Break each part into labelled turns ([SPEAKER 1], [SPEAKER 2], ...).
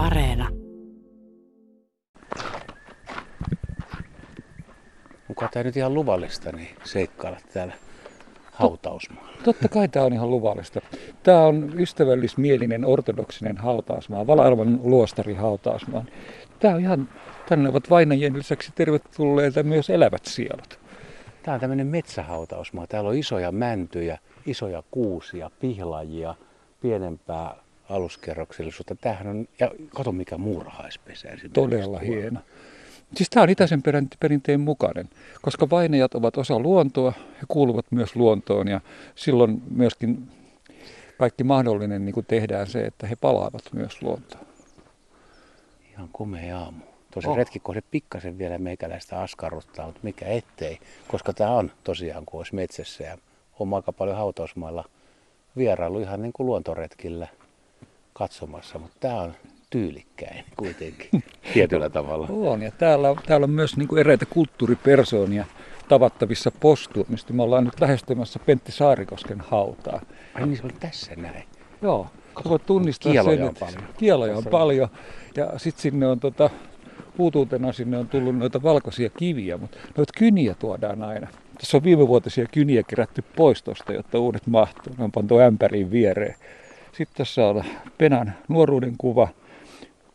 [SPEAKER 1] Areena.
[SPEAKER 2] Onko tämä nyt ihan luvallista niin seikkailla täällä hautausmaalla?
[SPEAKER 3] Totta kai tämä on ihan luvallista. Tämä on ystävällismielinen ortodoksinen hautausmaa, Valailman luostari hautausmaa. Tämä on ihan, tänne ovat vainajien lisäksi tervetulleita myös elävät sielut.
[SPEAKER 2] Tämä on tämmöinen metsähautausmaa. Täällä on isoja mäntyjä, isoja kuusia, pihlajia, pienempää aluskerroksellisuutta. Tämähän on, ja kato mikä muurahaispesä.
[SPEAKER 3] Todella hieno. Siis tämä on itäisen perinteen mukainen, koska vainajat ovat osa luontoa, he kuuluvat myös luontoon ja silloin myöskin kaikki mahdollinen niin kuin tehdään se, että he palaavat myös luontoon.
[SPEAKER 2] Ihan komea aamu. Tosi
[SPEAKER 3] oh.
[SPEAKER 2] retkikohde pikkasen vielä meikäläistä askarruttaa, mutta mikä ettei, koska tämä on tosiaan kuin olisi metsässä ja on aika paljon hautausmailla vierailu ihan niin kuin luontoretkillä katsomassa, mutta tämä on tyylikkäin kuitenkin tietyllä tavalla.
[SPEAKER 3] On, ja täällä, on- täällä on myös niin kuin eräitä kulttuuripersoonia tavattavissa postuumista. Me ollaan nyt lähestymässä Pentti Saarikosken hautaa.
[SPEAKER 2] Ai niin se oli tässä näin.
[SPEAKER 3] Joo, voit tunnistaa
[SPEAKER 2] Kieloja
[SPEAKER 3] sen,
[SPEAKER 2] on
[SPEAKER 3] että
[SPEAKER 2] paljon.
[SPEAKER 3] Kieloja on- paljon. Ja sitten sinne on tota, uutuutena sinne on tullut noita valkoisia kiviä, mutta noita kyniä tuodaan aina. Tässä on viimevuotisia kyniä kerätty pois tuosta, jotta uudet mahtuu. Ne on pantu ämpäriin viereen. Sitten tässä on Penan nuoruuden kuva,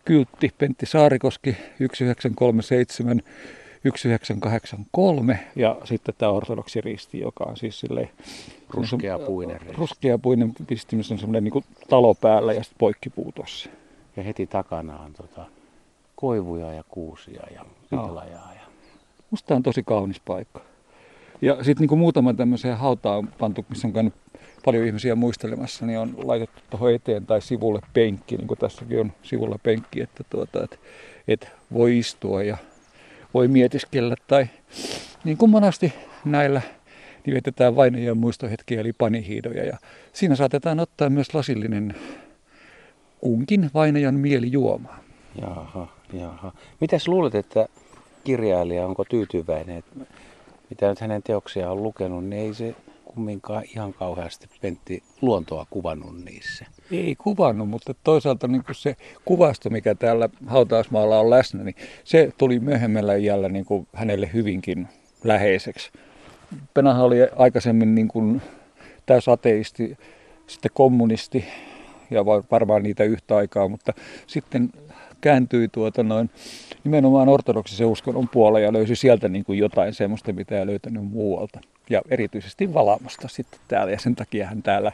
[SPEAKER 3] kyltti Pentti Saarikoski 1937 1983 ja sitten tämä ortodoksi risti, joka on siis silleen
[SPEAKER 2] Ruskeapuinen risti.
[SPEAKER 3] Ruskeapuinen pisti, missä on semmoinen niin talo päällä ja sitten poikkipuu tuossa.
[SPEAKER 2] Ja heti takana on tota, koivuja ja kuusia ja pihlajaa. Ja...
[SPEAKER 3] Musta on tosi kaunis paikka. Ja sitten niin muutama tämmöiseen hautaan pantu, missä on käynyt paljon ihmisiä muistelemassa, niin on laitettu tuohon eteen tai sivulle penkki, niin kuin tässäkin on sivulla penkki, että tuota, et, et voi istua ja voi mietiskellä. Tai niin kuin monasti näillä niin vietetään vainajien muistohetkiä eli panihiidoja. Ja siinä saatetaan ottaa myös lasillinen kunkin vainajan mielijuomaa.
[SPEAKER 2] Jaha, jaha. Mitäs luulet, että kirjailija, onko tyytyväinen, että mitä nyt hänen teoksiaan on lukenut, niin ei se kumminkaan ihan kauheasti Pentti luontoa kuvannut niissä.
[SPEAKER 3] Ei kuvannut, mutta toisaalta niin kuin se kuvasto, mikä täällä hautausmaalla on läsnä, niin se tuli myöhemmällä iällä niin kuin hänelle hyvinkin läheiseksi. Penahan oli aikaisemmin niin kuin täysateisti, sitten kommunisti ja va- varmaan niitä yhtä aikaa, mutta sitten kääntyi tuota noin nimenomaan ortodoksisen uskonnon puolella ja löysi sieltä niin kuin jotain semmoista, mitä ei löytänyt muualta. Ja erityisesti Valamosta sitten täällä ja sen takia hän täällä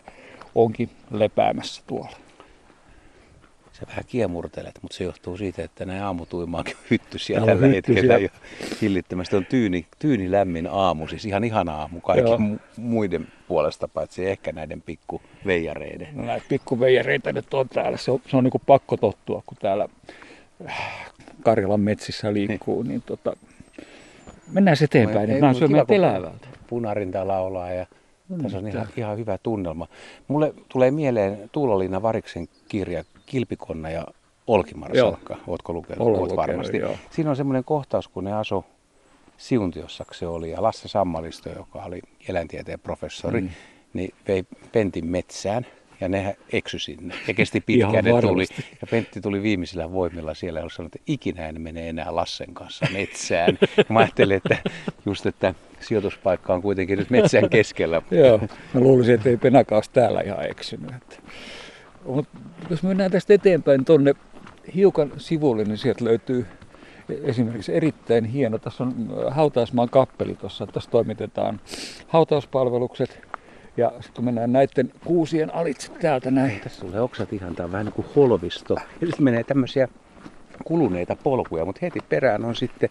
[SPEAKER 3] onkin lepäämässä tuolla.
[SPEAKER 2] Sä vähän kiemurtelet, mutta se johtuu siitä, että näin aamutuimaakin hytty siellä
[SPEAKER 3] on
[SPEAKER 2] tällä hetkellä jo hillittömästi. On tyyni, tyyni lämmin aamu, siis ihan ihana aamu kaikki
[SPEAKER 3] Joo.
[SPEAKER 2] mu- muiden puolesta, paitsi ehkä näiden pikku veijareiden.
[SPEAKER 3] No näitä pikkuveijareita nyt on täällä. Se on, se on niin kuin pakko tottua, kun täällä äh, Karjalan metsissä liikkuu. Niin tota, mennään se eteenpäin. Niin nämä
[SPEAKER 2] kun
[SPEAKER 3] syömään elävältä.
[SPEAKER 2] Punarinta laulaa ja tässä on ihan, ihan hyvä tunnelma. Mulle tulee mieleen Tuula-Liina Variksen kirja Kilpikonna ja Olkimarsalkka. Ootko lukenut?
[SPEAKER 3] Olen
[SPEAKER 2] Oot
[SPEAKER 3] lukenut,
[SPEAKER 2] varmasti.
[SPEAKER 3] joo.
[SPEAKER 2] Siinä on semmoinen kohtaus, kun ne asu Siuntiossa se oli ja Lasse Sammalisto, joka oli eläintieteen professori,
[SPEAKER 3] Mm.
[SPEAKER 2] niin vei Pentin metsään ja ne eksy sinne. Ja kesti pitkään, ne tuli. Ja Pentti tuli viimeisillä voimilla siellä ja sanoi, että ikinä en mene enää Lassen kanssa metsään. Ja mä ajattelin, että just, että sijoituspaikka on kuitenkin nyt metsän keskellä.
[SPEAKER 3] Joo, mä luulisin, että ei penakaas täällä ihan eksynyt. Mut jos mennään tästä eteenpäin tonne hiukan sivulle, niin sieltä löytyy esimerkiksi erittäin hieno. Tässä on hautausmaan kappeli tuossa. Tässä toimitetaan hautauspalvelukset. Ja sitten kun mennään näiden kuusien alitse täältä näin.
[SPEAKER 2] Tässä tulee oksat ihan, tää on vähän niin kuin holvisto. Ja sitten menee tämmöisiä kuluneita polkuja, mutta heti perään on sitten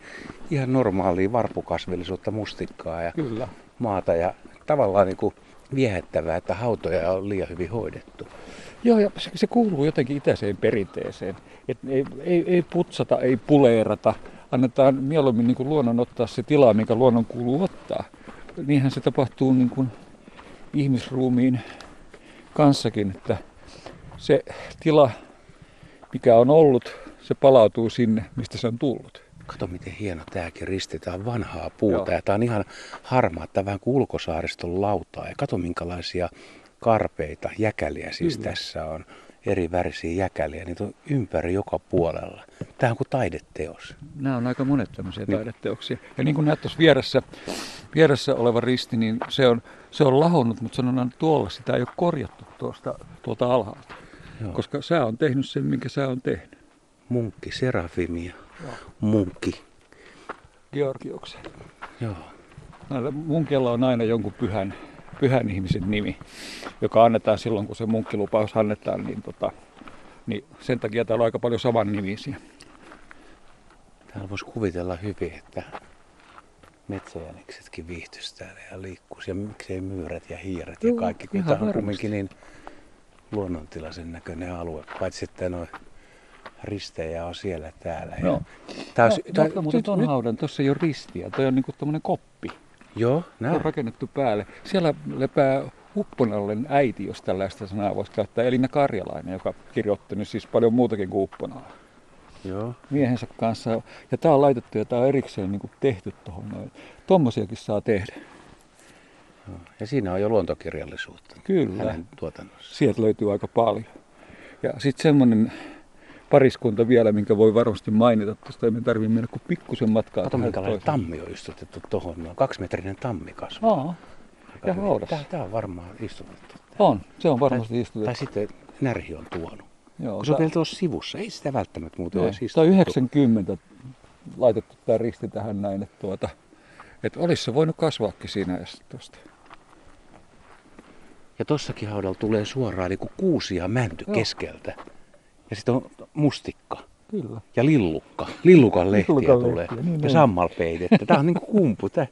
[SPEAKER 2] ihan normaalia varpukasvillisuutta, mustikkaa ja
[SPEAKER 3] Kyllä.
[SPEAKER 2] maata. Ja tavallaan niin kuin viehättävää, että hautoja on liian hyvin hoidettu.
[SPEAKER 3] Joo, ja se, se kuuluu jotenkin itäiseen perinteeseen. Et ei, ei, ei putsata, ei puleerata. Annetaan mieluummin niin kuin luonnon ottaa se tila, mikä luonnon kuuluu ottaa. Niinhän se tapahtuu niin kuin ihmisruumiin kanssakin, että se tila, mikä on ollut, se palautuu sinne, mistä se on tullut.
[SPEAKER 2] Kato miten hieno tämäkin risti. Tämä on vanhaa puuta
[SPEAKER 3] Joo.
[SPEAKER 2] ja tämä on ihan harmaa. Tämä vähän kuin ulkosaariston lautaa. Ja kato minkälaisia karpeita, jäkäliä siis
[SPEAKER 3] Kyllä.
[SPEAKER 2] tässä on. Eri värisiä jäkäliä. Niitä on ympäri joka puolella. Tämä on kuin taideteos.
[SPEAKER 3] Nämä on aika monet tämmöisiä niin. taideteoksia. Ja niin kuin näet tuossa vieressä, vieressä oleva risti, niin se on, se on lahonnut, mutta sanon tuolla sitä ei ole korjattu tuosta, tuolta alhaalta. Joo. Koska sä on tehnyt sen, minkä sä on tehnyt.
[SPEAKER 2] Munkki Serafimia. Joo. Munkki.
[SPEAKER 3] Georgioksen.
[SPEAKER 2] Joo.
[SPEAKER 3] Näillä munkilla on aina jonkun pyhän, pyhän ihmisen nimi, joka annetaan silloin, kun se munkkilupaus annetaan, niin, tota, niin sen takia täällä on aika paljon saman nimisiä.
[SPEAKER 2] Täällä voisi kuvitella hyvin, että metsäjäniksetkin viihtyisi täällä ja liikkuisi ja miksei myyrät ja hiiret Joo, ja kaikki, kun tämä on kumminkin niin luonnontilaisen näköinen alue, paitsi että noin ristejä on siellä täällä.
[SPEAKER 3] No. Taas, no, tää, mutta tuon haudan, tuossa ei ole ristiä, toi on niinku tämmöinen koppi.
[SPEAKER 2] Joo, näin.
[SPEAKER 3] on rakennettu päälle. Siellä lepää Upponallen äiti, jos tällaista sanaa voisi käyttää, Elina Karjalainen, joka kirjoitti nyt siis paljon muutakin kuin Upponalla.
[SPEAKER 2] Joo.
[SPEAKER 3] Miehensä kanssa. Ja tämä on laitettu ja tämä on erikseen niin kuin tehty tuohon noin. Tuommoisiakin saa tehdä.
[SPEAKER 2] Ja siinä on jo luontokirjallisuutta.
[SPEAKER 3] Kyllä.
[SPEAKER 2] Hänen tuotannossa.
[SPEAKER 3] Sieltä löytyy aika paljon. Ja sitten semmoinen pariskunta vielä, minkä voi varmasti mainita. Tuosta ei me tarvitse mennä kuin pikkusen matkaa.
[SPEAKER 2] Kato, minkälainen tammi on istutettu tuohon. No, kaksimetrinen tammi kasvaa.
[SPEAKER 3] Aa, ja
[SPEAKER 2] Tämä, tämä on varmaan istutettu.
[SPEAKER 3] On, se on varmasti tai, istutettu.
[SPEAKER 2] Tai sitten närhi on tuonut. Joo, Kun se on vielä tuossa sivussa, ei sitä välttämättä muuten olisi
[SPEAKER 3] istutettu. Tämä 90 laitettu tämä risti tähän näin, että, tuota, että olisi se voinut kasvaakin siinä tuosta.
[SPEAKER 2] Ja tossakin haudalla tulee suoraan niin kuin kuusi ja mänty Joo. keskeltä. Ja sitten on mustikka.
[SPEAKER 3] Kyllä.
[SPEAKER 2] Ja lillukka. Lillukan lehtiä Lillukan tulee. Lehtiä, niin ja sammalpeitettä. Tämä on niin kuin kumpu. Tämä.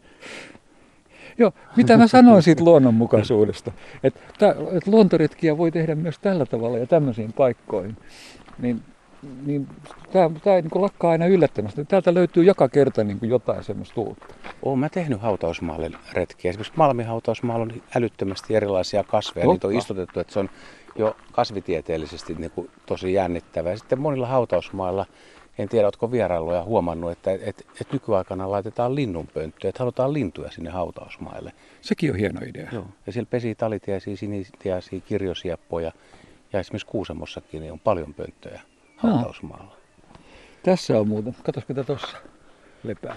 [SPEAKER 3] Joo, mitä mä sanoin siitä luonnonmukaisuudesta. Että et luontoretkiä voi tehdä myös tällä tavalla ja tämmöisiin paikkoihin. Niin, niin tämä, niin lakkaa aina yllättämästä. Täältä löytyy joka kerta niin kuin jotain semmoista uutta.
[SPEAKER 2] Olen mä tehnyt hautausmaalle retkiä. Esimerkiksi Malmin hautausmaalla on älyttömästi erilaisia kasveja. Totta. Niitä on istutettu, että se on jo kasvitieteellisesti niin kuin tosi jännittävää. Sitten monilla hautausmailla, en tiedä, oletko vierailuja huomannut, että, että, että nykyaikana laitetaan linnunpönttöjä, että halutaan lintuja sinne hautausmaille.
[SPEAKER 3] Sekin on hieno idea.
[SPEAKER 2] Joo. Ja siellä pesii talitiaisia, sinitiaisia, kirjosieppoja ja esimerkiksi Kuusamossakin niin on paljon pönttöjä hautausmaalla.
[SPEAKER 3] Tässä on muuten, katsos mitä tuossa lepää.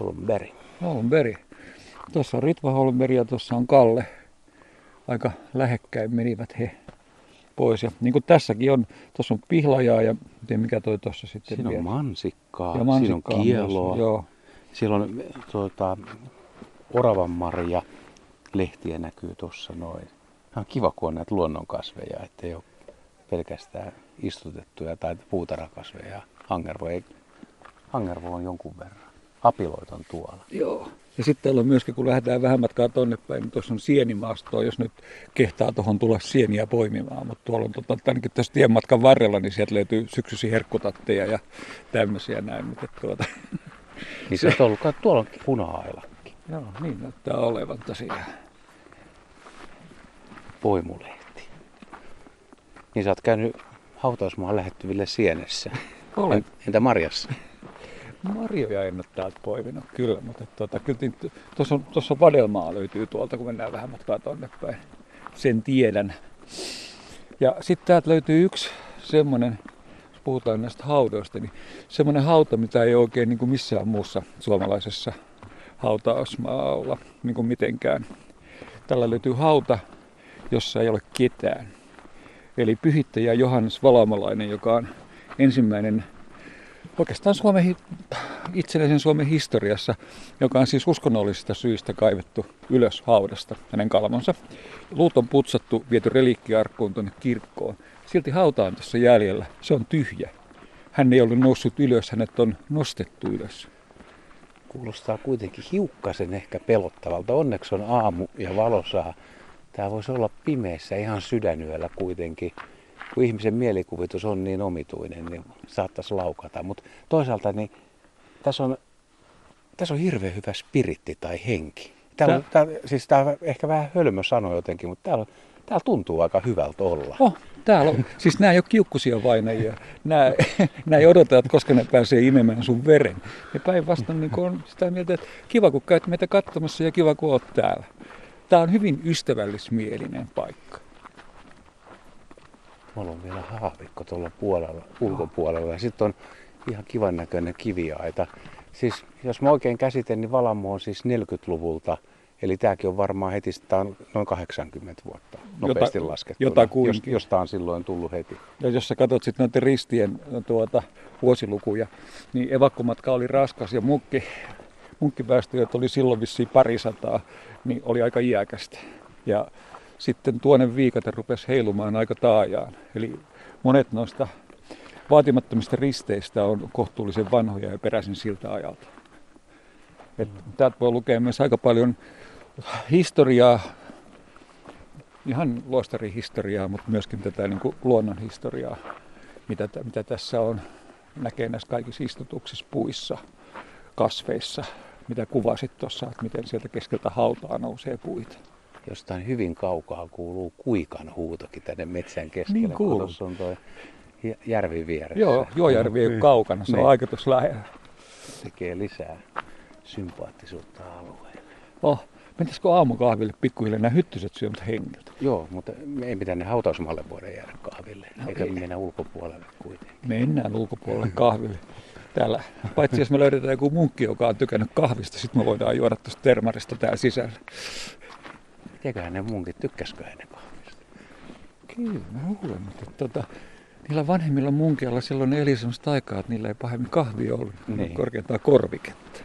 [SPEAKER 2] Holmberg.
[SPEAKER 3] Holmberg. Tuossa on Ritva Holmberg ja tuossa on Kalle aika lähekkäin menivät he pois. Ja niin kuin tässäkin on, tuossa on pihlajaa ja tiedä mikä toi tuossa sitten
[SPEAKER 2] Siinä on vielä. mansikkaa, ja mansikkaa siinä on kieloa, myös, joo. siellä on tuota, oravanmarja, lehtiä näkyy tuossa noin. On kiva, kun on näitä luonnonkasveja, ettei ole pelkästään istutettuja tai puutarhakasveja. Angervo, ei, Angervo on jonkun verran. Apiloit on tuolla.
[SPEAKER 3] Joo. Ja sitten täällä on myöskin, kun lähdetään vähän matkaa tonne päin, niin tuossa on sienimaastoa, jos nyt kehtaa tuohon tulla sieniä poimimaan. Mutta tuolla on tota, ainakin tässä tienmatkan varrella, niin sieltä löytyy syksyisiä herkkutatteja ja tämmöisiä näin. Mutta tuota,
[SPEAKER 2] niin se on ollut, tuolla on puna-ailakki.
[SPEAKER 3] Joo, niin näyttää olevan tosiaan.
[SPEAKER 2] Poimulehti. Niin sä oot käynyt hautausmaan lähettyville sienessä.
[SPEAKER 3] Olen.
[SPEAKER 2] Entä Marjassa?
[SPEAKER 3] Marjoja en ole täältä poiminut, kyllä, mutta tuota, kyllä tuossa on, tuossa Vadelmaa löytyy tuolta, kun mennään vähän matkaa tonne päin. Sen tiedän. Ja sitten täältä löytyy yksi semmoinen, jos puhutaan näistä haudoista, niin semmoinen hauta, mitä ei oikein niin kuin missään muussa suomalaisessa hautausmaalla niin kuin mitenkään. Tällä löytyy hauta, jossa ei ole ketään. Eli pyhittäjä Johannes Valamalainen, joka on ensimmäinen oikeastaan Suomen, itsenäisen Suomen historiassa, joka on siis uskonnollisista syistä kaivettu ylös haudasta, hänen kalvonsa. Luut on putsattu, viety reliikkiarkkuun tuonne kirkkoon. Silti hauta on tässä jäljellä. Se on tyhjä. Hän ei ollut noussut ylös, hänet on nostettu ylös.
[SPEAKER 2] Kuulostaa kuitenkin hiukkasen ehkä pelottavalta. Onneksi on aamu ja valosaa. Tämä voisi olla pimeässä ihan sydänyöllä kuitenkin kun ihmisen mielikuvitus on niin omituinen, niin saattaisi laukata. Mutta toisaalta niin tässä on, tässä on hirveän hyvä spiritti tai henki. Täällä, on, tää, siis tämä on ehkä vähän hölmö sano jotenkin, mutta täällä, täällä tuntuu aika hyvältä olla.
[SPEAKER 3] Oh, täällä on. Siis nämä ei ole kiukkusia vainajia. Nämä, nämä ei odota, että koska ne pääsee imemään sun veren. Ne päinvastoin niin on sitä mieltä, että kiva kun käyt meitä katsomassa ja kiva kun oot täällä. Tämä on hyvin ystävällismielinen paikka.
[SPEAKER 2] Tuolla on vielä haavikko tuolla puolella, ulkopuolella. Ja sitten on ihan kivan näköinen kiviaita. Siis jos mä oikein käsitän, niin Valamo on siis 40-luvulta. Eli tämäkin on varmaan heti tää on noin 80 vuotta nopeasti
[SPEAKER 3] Jota-
[SPEAKER 2] laskettuna.
[SPEAKER 3] jotakuinkin.
[SPEAKER 2] jos, josta on silloin tullut heti.
[SPEAKER 3] Ja jos sä katsot sitten noiden ristien tuota, vuosilukuja, niin evakkomatka oli raskas ja munkki, munkkiväestöjät oli silloin vissiin parisataa, niin oli aika iäkästä. Ja sitten tuonen viikate rupesi heilumaan aika taajaan. Eli monet noista vaatimattomista risteistä on kohtuullisen vanhoja ja peräisin siltä ajalta. Et täältä voi lukea myös aika paljon historiaa, ihan luostarihistoriaa, mutta myöskin tätä niin kuin luonnonhistoriaa, mitä, tä- mitä tässä on, näkee näissä kaikissa istutuksissa, puissa, kasveissa, mitä kuvasit tuossa, että miten sieltä keskeltä hautaa nousee puita.
[SPEAKER 2] Jostain hyvin kaukaa kuuluu kuikan huutokin tänne metsän keskelle.
[SPEAKER 3] Niin kuuluu.
[SPEAKER 2] kun Tuossa on tuo järvi vieressä.
[SPEAKER 3] Joo, Juojärvi ei ole kaukana, se on
[SPEAKER 2] Niin.
[SPEAKER 3] aika tuossa lähellä.
[SPEAKER 2] Tekee lisää sympaattisuutta alueelle.
[SPEAKER 3] Oh, mentäisikö aamukahville pikkuhiljaa nämä hyttyset syömät hengiltä?
[SPEAKER 2] Joo, mutta me ei mitään ne hautausmaalle voida jäädä kahville.
[SPEAKER 3] No
[SPEAKER 2] Eikä
[SPEAKER 3] ei.
[SPEAKER 2] mennä ulkopuolelle kuitenkin.
[SPEAKER 3] Mennään ulkopuolelle kahville. Täällä, paitsi jos me löydetään joku munkki, joka on tykännyt kahvista, sitten me voidaan juoda tuosta termarista täällä sisällä.
[SPEAKER 2] Tietääköhän ne munkit, tykkäskö ne kahvista?
[SPEAKER 3] Kyllä, mä luulen, mutta tota, niillä vanhemmilla munkeilla silloin eli semmoista aikaa, että niillä ei pahemmin kahvia ollut.
[SPEAKER 2] Niin.
[SPEAKER 3] Korkeintaan korviketta.